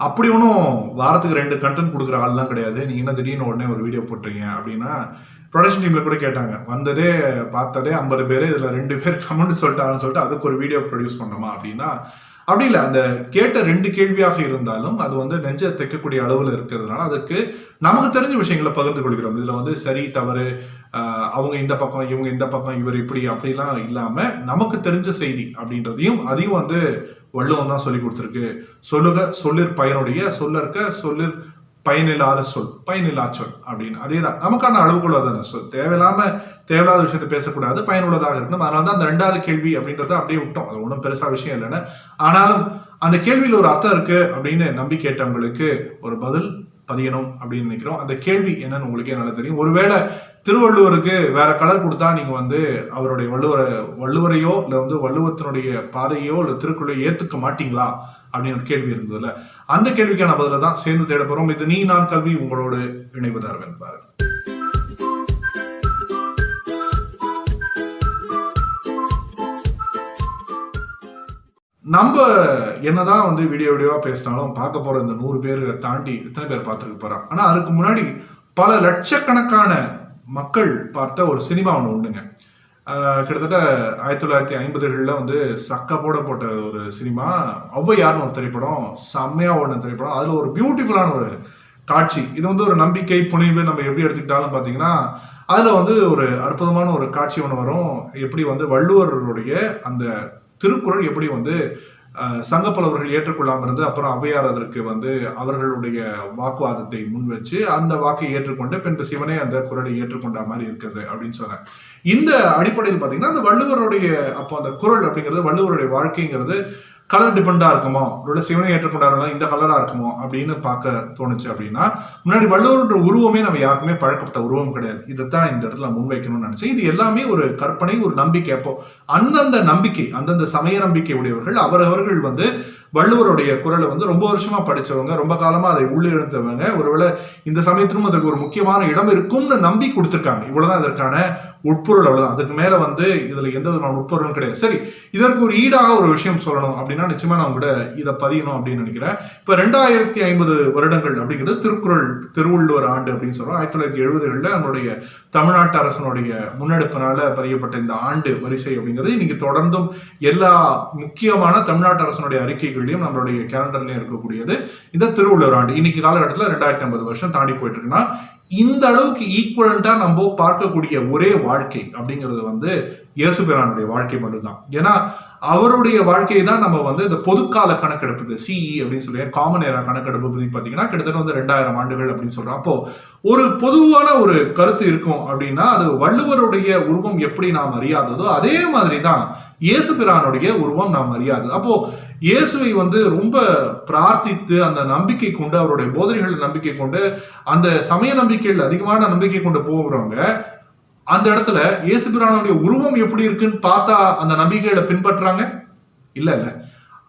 அப்படி ஒன்றும் வாரத்துக்கு ரெண்டு கண்டென்ட் கொடுக்குற ஆள்லாம் கிடையாது. நீங்கள் என்ன திடீர்னு உடனே ஒரு வீடியோ போட்டுறீங்க அப்படின்னா ப்ரொடக்ஷன் டீமில் கூட கேட்டாங்க. வந்ததே பார்த்ததே ஐம்பது பேர் இதில் ரெண்டு பேர் கமெண்ட் சொல்லிட்டாங்கன்னு சொல்லிட்டு அதுக்கு ஒரு வீடியோ ப்ரொடியூஸ் பண்ணோமா அப்படின்னா அப்படி இல்லை அந்த கேட்ட ரெண்டு கேள்வியாக இருந்தாலும் அது வந்து நெஞ்ச தைக்கக்கூடிய அளவில் இருக்கிறதுனால அதுக்கு நமக்கு தெரிஞ்ச விஷயங்களை பகிர்ந்து கொள்கிறோம். இதில் வந்து சரி தவறு அவங்க இந்த பக்கம் இவங்க இந்த பக்கம் இவர் இப்படி அப்படிலாம் இல்லாமல் நமக்கு தெரிஞ்ச செய்தி அப்படின்றதையும் அதையும் வந்து வள்ளுவம் தான் சொல்லி கொடுத்துருக்கு. சொல்லுக சொல்லிற் பயனுடைய சொல்லற்க சொல்லிற் பயனில்லாத சொல் பயனில்லா சொல் அப்படின்னு. அதே தான் நமக்கான அளவுக்குள்ளதான சொல் தேவையில்லாம தேவையில்லாத விஷயத்தை பேசக்கூடாது பயனுள்ளதாக இருக்கணும். அதனால தான் அந்த ரெண்டாவது கேள்வி அப்படின்றத அப்படியே விட்டோம். அது ஒன்றும் பெருசா விஷயம் இல்லைன்னு. ஆனாலும் அந்த கேள்வியில் ஒரு அர்த்தம் இருக்கு அப்படின்னு நம்பி கேட்டவங்களுக்கு ஒரு பதில் பதியணும் அப்படின்னு நினைக்கிறோம். அந்த கேள்வி என்னன்னு உங்களுக்கே நல்லா தெரியும். ஒருவேளை திருவள்ளுவருக்கு வேற கலர் கொடுத்தா நீங்க வந்து அவருடைய வள்ளுவரை வள்ளுவரையோ இல்லை வந்து வள்ளுவத்தினுடைய பாதையோ இல்லை திருக்குறளையோ ஏத்துக்க மாட்டீங்களா? அப்படின்னு ஒரு கேள்வி இருந்ததுல. அந்த கேள்விக்கான பதில தான் சேர்ந்து தேட போறோம். இது நீ நான் கல்வி உங்களோடு இணைவது அரவிந்த் பாரத் நம்ம என்னதான் வந்து வீடியோ வீடியோவா பேசினாலும் பார்க்க போற இந்த நூறு பேர் தாண்டி இத்தனை பேர் பார்த்துருக்க போறான் ஆனா அதுக்கு முன்னாடி பல லட்சக்கணக்கான மக்கள் பார்த்த ஒரு சினிமா ஒன்று உண்டுங்க. கிட்டத்தட்ட ஆயிரத்தி தொள்ளாயிரத்தி ஐம்பதுகளில் வந்து சக்கப்போட போட போட்ட ஒரு சினிமா. ஔவையார்னு ஒரு திரைப்படம் செம்மையா ஓடின திரைப்படம். அதில் ஒரு பியூட்டிஃபுல்லான ஒரு காட்சி. இது வந்து ஒரு நம்பிக்கை புனைவு நம்ம எப்படி எடுத்துக்கிட்டாலும் பார்த்தீங்கன்னா அதில் வந்து ஒரு அற்புதமான ஒரு காட்சி ஒன்று வரும். எப்படி வந்து வள்ளுவருடைய அந்த திருக்குறள் எப்படி வந்து அஹ், சங்கப்புலவர்கள் ஏற்றுக்கொள்ளாம இருந்து அப்புறம் அவையார் அதற்கு வந்து அவர்களுடைய வாக்குவாதத்தை முன் வச்சு அந்த வாக்கை ஏற்றுக்கொண்டு பின்பு சிவனே அந்த குரலை ஏற்றுக்கொண்ட மாதிரி இருக்குது அப்படின்னு சொன்னாங்க இந்த அடிப்படையில் பார்த்தீங்கன்னா அந்த வள்ளுவருடைய அப்போ அந்த குரல் அப்படிங்கிறது வள்ளுவருடைய வாழ்க்கைங்கிறது கலர் டிபெண்டா இருக்குமோ? அவரோட சிவனை ஏற்றுக்கொண்டாருன்னா இந்த கலரா இருக்குமோ? அப்படின்னு பார்க்க தோணுச்சு அப்படின்னா முன்னாடி வள்ளுவரோட உருவமே நம்ம யாருக்குமே பழக்கப்பட்ட உருவம் கிடையாது. இதைத்தான் இந்த இடத்துல முன்வைக்கணும்னு நினைச்சேன். இது எல்லாமே ஒரு கற்பனை ஒரு நம்பிக்கை. அப்போ அந்தந்த நம்பிக்கை அந்தந்த சமய நம்பிக்கை உடையவர்கள் அவரவர்கள் வந்து வள்ளுவருடைய குரலை வந்து ரொம்ப வருஷமா படிச்சவங்க ரொம்ப காலமா அதை உள்ளிழுத்தவங்க ஒருவேளை இந்த சமயத்திலும் அதற்கு ஒரு முக்கியமான இடம் இருக்கும்னு நம்பி கொடுத்துருக்காங்க. இவ்வளவுதான் இதற்கான உட்பொருள் அவ்வளவுதான். அதுக்கு மேல வந்து இதுல எந்த விதமான உட்பொருளும் கிடையாது. சரி இதற்கு ஒரு ஈடாக ஒரு விஷயம் சொல்லணும் அப்படின்னா நிச்சயமா நான் கூட இதை பதியணும் அப்படின்னு நினைக்கிறேன். இப்ப ரெண்டாயிரத்தி ஐம்பது வருடங்கள் அப்படிங்கிறது திருக்குறள் திருவள்ளுவர் ஆண்டு அப்படின்னு சொல்றோம். ஆயிரத்தி தொள்ளாயிரத்தி எழுபதுகளில் நம்மளுடைய தமிழ்நாட்டு அரசனுடைய முன்னெடுப்பினால பதியப்பட்ட இந்த ஆண்டு வரிசை அப்படிங்கிறது இன்னைக்கு தொடர்ந்தும் எல்லா முக்கியமான தமிழ்நாட்டு அரசனுடைய அறிக்கைகள்லையும் நம்மளுடைய கேலண்டர்லயும் இருக்கக்கூடியது இந்த திருவள்ளுவர் ஆண்டு. இன்னைக்கு காலகட்டத்தில் ரெண்டாயிரத்தி ஐம்பது வருஷம் தாண்டி போயிட்டு இருக்குன்னா இந்த அளவுக்கு ஈக்குவலண்டா நம்ம பார்க்கக்கூடிய ஒரே வாழ்க்கை அப்படிங்கிறது வந்து இயேசுபிரானுடைய வாழ்க்கை மட்டும்தான். ஏன்னா அவருடைய வாழ்க்கையை தான் நம்ம வந்து இந்த பொதுக்கால கணக்கெடுப்பு சிஇ அப்படின்னு சொல்லி காமன் ஏரா கணக்கெடுப்பு பத்தி பார்த்தீங்கன்னா கிட்டத்தட்ட வந்து ரெண்டாயிரம் ஆண்டுகள் அப்படின்னு சொல்றோம் அப்போ ஒரு பொதுவான ஒரு கருத்து இருக்கும் அப்படின்னா அது வள்ளுவருடைய உருவம் எப்படி நாம் அறியாததோ அதே மாதிரி தான் இயேசுபிரானுடைய உருவம் நாம் அறியாது அப்போ இயேசுவை வந்து ரொம்ப பிரார்த்தித்து அந்த நம்பிக்கை கொண்டு அவருடைய போதனைகள் நம்பிக்கை கொண்டு அந்த சமய நம்பிக்கையில் அதிகமான நம்பிக்கை கொண்டு போகிறவங்க அந்த இடத்துல இயேசு பிரானுடைய உருவம் எப்படி இருக்குன்னு பார்த்தா அந்த நம்பிக்கையில பின்பற்றாங்க? இல்ல இல்ல.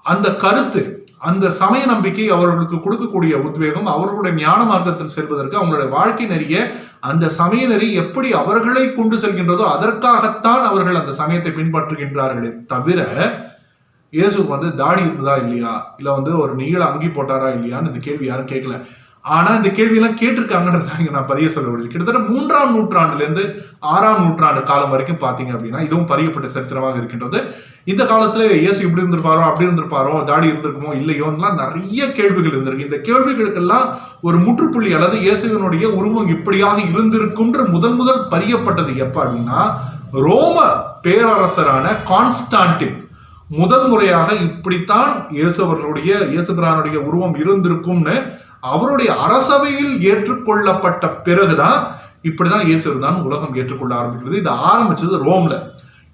அந்த கருத்து அந்த சமய நம்பிக்கை அவர்களுக்கு கொடுக்கக்கூடிய உத்வேகம் அவர்களுடைய ஞான மார்க்கத்தில் செல்வதற்கு அவங்களுடைய வாழ்க்கை நெறிய அந்த சமய நெறி எப்படி அவர்களை கொண்டு செல்கின்றதோ அதற்காகத்தான் அவர்கள் அந்த சமயத்தை பின்பற்றுகின்றார்களே தவிர இயேசுக்கு வந்து தாடி இருந்ததா இல்லையா? இல்ல வந்து ஒரு நீள அங்கி போட்டாரா இல்லையான்னு இந்த கேள்வி யாரும் கேட்கல. ஆனா இந்த கேள்வி எல்லாம் கேட்டிருக்காங்கன்றத இங்க நான் பதிய சொல்ல முடியும் கிட்டத்தட்ட மூன்றாம் நூற்றாண்டுல இருந்து ஆறாம் நூற்றாண்டு காலம் வரைக்கும் பாத்தீங்க அப்படின்னா இதுவும் பதியப்பட்ட சரித்திரமாக இருக்கின்றது. இந்த காலத்துல இயேசு இப்படி இருந்திருப்பாரோ அப்படி இருந்திருப்பாரோ தாடி இருந்திருக்குமோ இல்லையோன்னுலாம் நிறைய கேள்விகள் இருந்திருக்கு. இந்த கேள்விகளுக்கெல்லாம் ஒரு முற்றுப்புள்ளி அல்லது இயேசுவினுடைய உருவம் இப்படியாக இருந்திருக்கும்ன்ற முதல் முதல் பதியப்பட்டது எப்ப அப்படின்னா ரோம பேரரசரான கான்ஸ்டான்டின் முதல் முறையாக இப்படித்தான் இயேசுவர்களுடைய இயேசுபிரானுடைய உருவம் இருந்திருக்கும்னு அவருடைய அரசவையில் ஏற்றுக்கொள்ளப்பட்ட பிறகுதான் இப்படிதான் இயேசு இருந்தான் உலகம் ஏற்றுக்கொள்ள ஆரம்பிக்கிறது. இது ஆரம்பிச்சது ரோம்ல.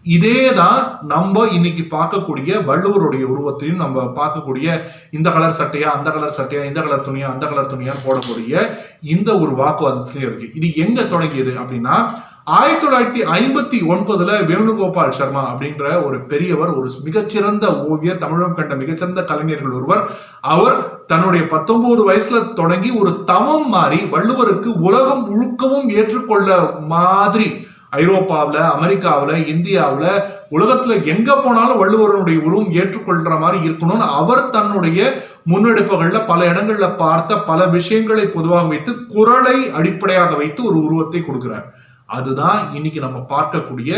இதே தான் நம்ம இன்னைக்கு பார்க்கக்கூடிய வள்ளுவருடைய உருவத்தையும் நம்ம பார்க்கக்கூடிய இந்த கலர் சட்டையா அந்த கலர் சட்டையா இந்த கலர் துணியா அந்த கலர் துணியான்னு போடக்கூடிய இந்த ஒரு வாக்குவாதத்திலையும் இருக்கு. இது எங்க தொடங்கியது அப்படின்னா ஆயிரத்தி தொள்ளாயிரத்தி ஐம்பத்தி ஒன்பதுல வேணுகோபால் சர்மா அப்படின்ற ஒரு பெரியவர் ஒரு மிகச்சிறந்த ஓவியர் தமிழகம் கண்ட மிகச்சிறந்த கலைஞர்கள் ஒருவர். அவர் தன்னுடைய பத்தொன்பது வயசுல தொடங்கி ஒரு தவம் மாறி வள்ளுவருக்கு உலகம் முழுக்கவும் ஏற்றுக்கொள்ள மாதிரி ஐரோப்பாவில் அமெரிக்காவில் இந்தியாவில் உலகத்துல எங்க போனாலும் வள்ளுவருடைய உருவம் ஏற்றுக்கொள்ற மாதிரி இருக்கணும்னு அவர் தன்னுடைய முன்னெடுப்புகள்ல பல இடங்கள்ல பார்த்த பல விஷயங்களை பொதுவாக வைத்து குரலை அடிப்படையாக வைத்து ஒரு உருவத்தை கொடுக்கிறார். அதுதான் இன்னைக்கு நம்ம பார்க்கக்கூடிய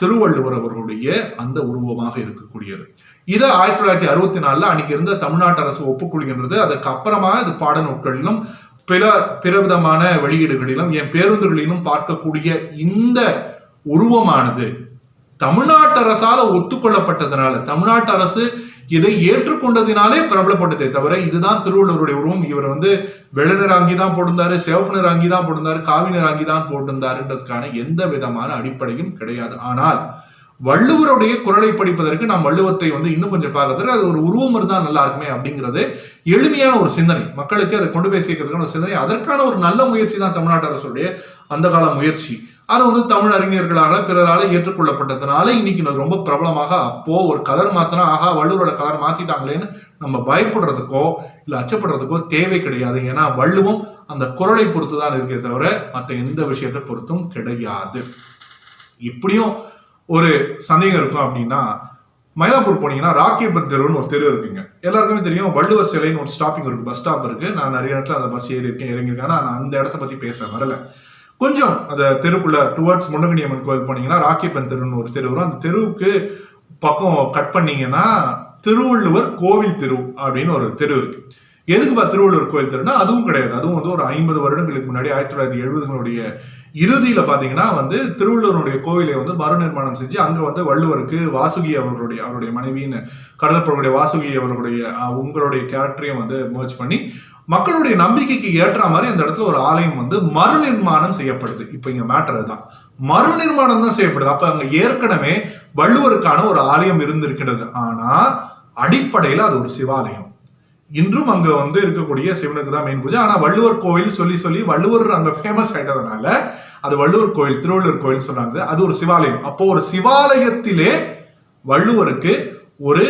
திருவள்ளுவர் அவர்களுடைய அந்த உருவமாக இருக்கக்கூடியது. இதை ஆயிரத்தி தொள்ளாயிரத்தி அறுபத்தி நாலுல அன்னைக்கு இருந்த தமிழ்நாட்டு அரசு ஒப்புக்கொள்கின்றது. அதுக்கு அப்புறமா இது பாடநூட்களிலும் பிற பிற விதமான வெளியீடுகளிலும் என் பேருந்துகளிலும் பார்க்கக்கூடிய இந்த உருவமானது தமிழ்நாட்டு அரசால ஒத்துக்கொள்ளப்பட்டதுனால தமிழ்நாட்டு அரசு இதை ஏற்றுக்கொண்டதினாலே பிரபலப்பட்டதே தவிர இதுதான் திருவள்ளுவருடைய உருவம். இவர் வந்து வெள்ளை நிற தான் போட்டிருந்தாரு சிவப்பு நிற தான் போட்டிருந்தாரு காவி நிற தான் போட்டிருந்தாருன்றதுக்கான எந்த விதமான அடிப்படையும் கிடையாது. ஆனால் வள்ளுவருடைய குரலை படிப்பதற்கு நாம் வள்ளுவத்தை வந்து இன்னும் கொஞ்சம் பார்க்கறதுக்கு அது ஒரு உருவம் இருந்தால் நல்லா இருக்குமே அப்படிங்கிறது எளிமையான ஒரு சிந்தனை. மக்களுக்கு அதை கொண்டு போய் சேர்க்கறதுக்கான ஒரு சிந்தனை. அதற்கான ஒரு நல்ல முயற்சி தான் தமிழ்நாட்டு அரசுடைய அந்த கால முயற்சி. அது வந்து தமிழ் அறிஞர்களால் பிறரால் ஏற்றுக்கொள்ளப்பட்டதுனால இன்னைக்கு நான் ரொம்ப பிரபலமாக அப்போ ஒரு கலர் மாத்தினா ஆஹா வள்ளுவரோட கலர் மாத்திட்டாங்களேன்னு நம்ம பயப்படுறதுக்கோ இல்ல அச்சப்படுறதுக்கோ தேவை கிடையாது. ஏன்னா வள்ளுவம் அந்த குரலை பொறுத்து தான் இருக்கே தவிர மற்ற எந்த விஷயத்தை பொறுத்தும் கிடையாது. இப்படியும் ஒரு சந்தேகம் இருக்கும் அப்படின்னா மயிலாப்பூர் போனீங்கன்னா ராக்கியப்பன் தெருவுன்னு ஒரு தெரு இருக்குங்க. எல்லாருக்குமே தெரியும் வள்ளுவர் சிலைன்னு ஒரு ஸ்டாப்பிங் இருக்கு பஸ் ஸ்டாப் இருக்கு. நான் நிறைய இடத்துல அந்த பஸ் ஏறி இருக்கேன் இறங்கியிருக்கேன் ஆனா நான் அந்த இடத்த பத்தி பேச வரல. கொஞ்சம் அந்த தெருக்குள்ள டுவர்ட்ஸ் முன்னகணியம்மன் கோயில் போனீங்கன்னா ராக்கியப்பன் தெருன்னு ஒரு தெரு வரும். அந்த தெருவுக்கு பக்கம் கட் பண்ணீங்கன்னா திருவள்ளுவர் கோவில் தெரு அப்படின்னு ஒரு தெரு இருக்கு. எதுக்குப்பா திருவள்ளுவர் கோயில் தெருனா அதுவும் கிடையாது. அதுவும் வந்து ஒரு ஐம்பது வருடங்களுக்கு முன்னாடி ஆயிரத்தி தொள்ளாயிரத்தி எழுபதுகளுடைய இறுதியில பாத்தீங்கன்னா வந்து திருவள்ளுவருடைய கோவிலை வந்து மறுநிர்மாணம் செஞ்சு அங்க வந்து வள்ளுவருக்கு வாசுகி அவர்களுடைய அவருடைய மனைவின்னு கருதப்படக்கூடிய வாசுகி அவர்களுடைய உங்களுடைய கேரக்டரையும் வந்து merge பண்ணி மக்களுடைய நம்பிக்கைக்கு ஏற்ற மாதிரி அந்த இடத்துல ஒரு ஆலயம் வந்து மறுநிர்மாணம் செய்யப்படுது. இப்போ இங்க மேட்டர் தான் மறுநிர்மாணம் தான் செய்யப்படுது. அப்ப அங்க ஏற்கனவே வள்ளுவருக்கான ஒரு ஆலயம் இருந்திருக்கிறது. ஆனா அடிப்படையில அது ஒரு சிவாலயம். இன்றும் அங்க வந்து இருக்கக்கூடிய சிவனுக்கு தான் மெயின் பூஜை. ஆனா வள்ளுவர் கோவில் சொல்லி சொல்லி வள்ளுவர் அங்க ஃபேமஸ் ஆயிட்டதுனால அது வள்ளுவர் கோயில் திருவள்ளுவர் கோயில் சொன்னாங்க. அது ஒரு சிவாலயம். அப்போ ஒரு சிவாலயத்திலே வள்ளுவருக்கு ஒரு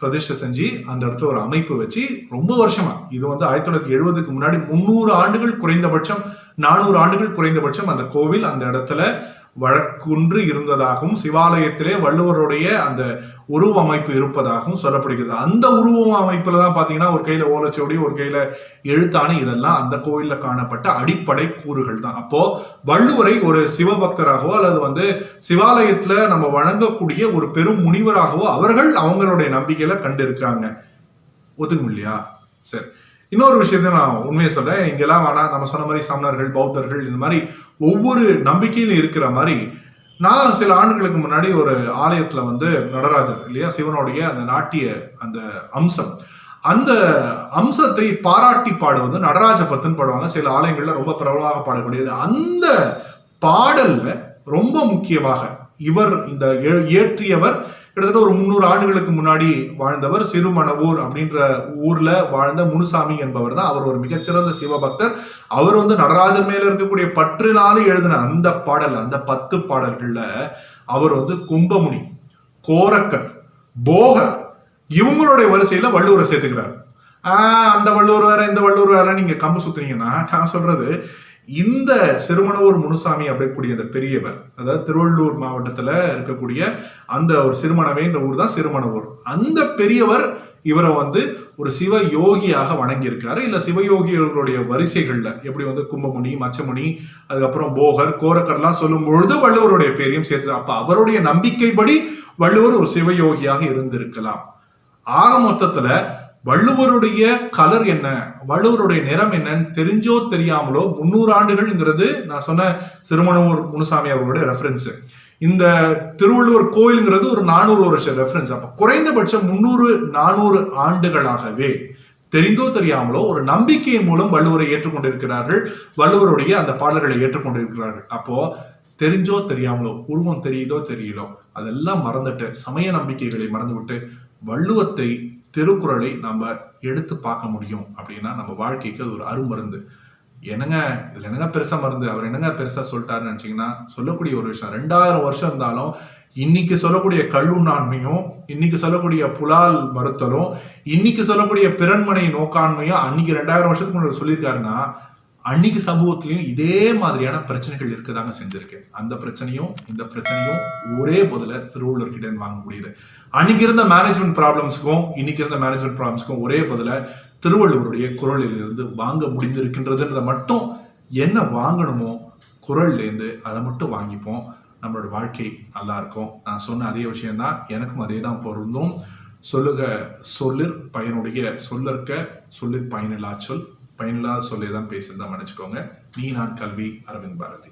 பிரதிஷ்டை செஞ்சு அந்த இடத்துல ஒரு அமைப்பு வச்சு ரொம்ப வருஷமா இது வந்து ஆயிரத்தி தொள்ளாயிரத்தி எழுபதுக்கு முன்னாடி முந்நூறு ஆண்டுகள் குறைந்தபட்சம் நானூறு ஆண்டுகள் குறைந்தபட்சம் அந்த கோவில் அந்த இடத்துல வழக்குன்று இருந்ததாகவும் சிவாலயத்திலே வள்ளுவருடைய அந்த உருவ அமைப்பு இருப்பதாகவும் சொல்லப்படுகிறது. அந்த உருவ அமைப்புல தான் பாத்தீங்கன்னா ஒரு கையில ஓலைச்சுவடி ஒரு கையில எழுத்தாணி இதெல்லாம் அந்த கோயில்ல காணப்பட்ட அடிப்படை கூறுகள் தான். அப்போ வள்ளுவரை ஒரு சிவபக்தராகவோ அல்லது வந்து சிவாலயத்துல நம்ம வணங்கக்கூடிய ஒரு பெரும் முனிவராகவோ அவர்கள் அவங்களுடைய நம்பிக்கையில கண்டிருக்காங்க ஒதுங்கும் இல்லையா? சரி. இன்னொரு விஷயத்த நான் உண்மையை சொல்றேன். இங்கெல்லாம் வேணா நம்ம சொன்ன மாதிரி சமணர்கள் பௌத்தர்கள் இந்த மாதிரி ஒவ்வொரு நம்பிக்கையிலும் இருக்கிற மாதிரி நான் சில ஆண்டுகளுக்கு முன்னாடி ஒரு ஆலயத்துல வந்து நடராஜர் இல்லையா? சிவனுடைய அந்த நாட்டிய அந்த அம்சம். அந்த அம்சத்தை பாராட்டி பாடுவது நடராஜ பத்துன்னு பாடுவாங்க. சில ஆலயங்கள்ல ரொம்ப பிரபலமாக பாடக்கூடியது. அந்த பாடல்ல ரொம்ப முக்கியமாக இவர் இந்த ஏ- இயற்றியவர் கிட்டத்தட்ட ஒரு முந்நூறு ஆண்டுகளுக்கு முன்னாடி வாழ்ந்தவர் சிறுமணவூர் அப்படின்ற ஊர்ல வாழ்ந்த முனுசாமி என்பவர் தான். அவர் ஒரு மிகச்சிறந்த சிவபக்தர். அவர் வந்து நடராஜர் மேல இருக்கக்கூடிய பற்றினாலும் எழுதின அந்த பாடல் அந்த பத்து பாடல்கள்ல அவர் வந்து கும்பமுனி கோரக்கர் போகர் இவங்களுடைய வரிசையில வள்ளுவரை சேர்த்துக்கிறார். ஆஹ் அந்த வள்ளுவர் வேற இந்த வள்ளுவர் வேற. நீங்க கம்பு சுத்துனீங்கன்னா நான் சொல்றது இந்த சிறுமணவூர் முனுசாமி அப்படிக்கூடிய அந்த பெரியவர் அதாவது திருவள்ளூர் மாவட்டத்துல இருக்கக்கூடிய அந்த ஒரு சிறுமணவேன்ற ஊர் தான் சிறுமணவூர் அந்த பெரியவர் இவரை வந்து ஒரு சிவ யோகியாக வணங்கியிருக்காரு. இல்ல சிவயோகிகளுடைய வரிசைகள்ல எப்படி வந்து கும்பமுனி மச்சமுனி அதுக்கப்புறம் போகர் கோரக்கர்லாம் சொல்லும் பொழுது வள்ளுவருடைய பேரையும் சேர்த்து அப்ப அவருடைய நம்பிக்கைப்படி வள்ளுவர் ஒரு சிவயோகியாக இருந்திருக்கலாம். ஆக மொத்தத்துல வள்ளுவருடைய கலர் என்ன? வள்ளுவருடைய நிறம் என்னன்னு தெரிஞ்சோ தெரியாமலோ முன்னூறு ஆண்டுகள்ங்கிறது நான் சொன்ன சிறுமணூர் முனுசாமி அவர்களுடைய ரெஃபரன்ஸ் இந்த திருவள்ளுவர் கோயிலுங்கிறது ஒரு நானூறு வருஷம் ரெஃபரன்ஸ் அப்ப குறைந்தபட்சம் முன்னூறு நானூறு ஆண்டுகளாகவே தெரிந்தோ தெரியாமலோ ஒரு நம்பிக்கையின் மூலம் வள்ளுவரை ஏற்றுக்கொண்டிருக்கிறார்கள். வள்ளுவருடைய அந்த பாடல்களை ஏற்றுக்கொண்டிருக்கிறார்கள். அப்போ தெரிஞ்சோ தெரியாமலோ உருவம் தெரியுதோ தெரியலோ அதெல்லாம் மறந்துட்டு சமய நம்பிக்கைகளை மறந்துவிட்டு வள்ளுவத்தை திருக்குறளை நம்ம எடுத்து பார்க்க முடியும் அப்படின்னா நம்ம வாழ்க்கைக்கு அது ஒரு அருமருந்து. என்னங்க இதுல என்னங்க பெருசா மருந்து? அவர் என்னங்க பெருசா சொல்லிட்டாருன்னு நினைச்சீங்கன்னா சொல்லக்கூடிய ஒரு விஷயம். ரெண்டாயிரம் வருஷம் இருந்தாலும் இன்னைக்கு சொல்லக்கூடிய கல்லுண்ணாண்மையும் இன்னைக்கு சொல்லக்கூடிய புலால் மறுத்தலும் இன்னைக்கு சொல்லக்கூடிய பிறன்மனை நோக்காண்மையும் அன்னைக்கு ரெண்டாயிரம் வருஷத்துக்கு முன்னாடி சொல்லியிருக்காருன்னா அன்னைக்கு சமூகத்திலையும் இதே மாதிரியான பிரச்சனைகள் இருக்கதாங்க செஞ்சிருக்கேன் அந்த பிரச்சனையும் இந்த பிரச்சனையும் ஒரே பதில திருவள்ளுவர்கிட்ட வாங்க முடியுது. அன்னைக்கு இருந்த மேனேஜ்மெண்ட் ப்ராப்ளம்ஸ்க்கும் இன்னைக்கு இருந்த மேனேஜ்மெண்ட் ப்ராப்ளம்ஸ்க்கும் ஒரே பதில திருவள்ளுவருடைய குரலில் இருந்து வாங்க முடிந்திருக்கின்றதுன்றத மட்டும் என்ன வாங்கணுமோ குரல்லேருந்து அதை மட்டும் வாங்கிப்போம். நம்மளோட வாழ்க்கை நல்லா இருக்கும். நான் சொன்ன அதே விஷயம்தான் எனக்கும் அதே தான் பொருந்தும். சொல்லுக சொல்லிற் பயனுடைய சொல்லற்க சொல்லிற் பயனில்லா சொல். பயனில்லாத சொல்லி தான் பேசியிருந்தா மன்னிச்சுக்கோங்க. நீ நான் கல்வி அரவிந்த் பாரதி.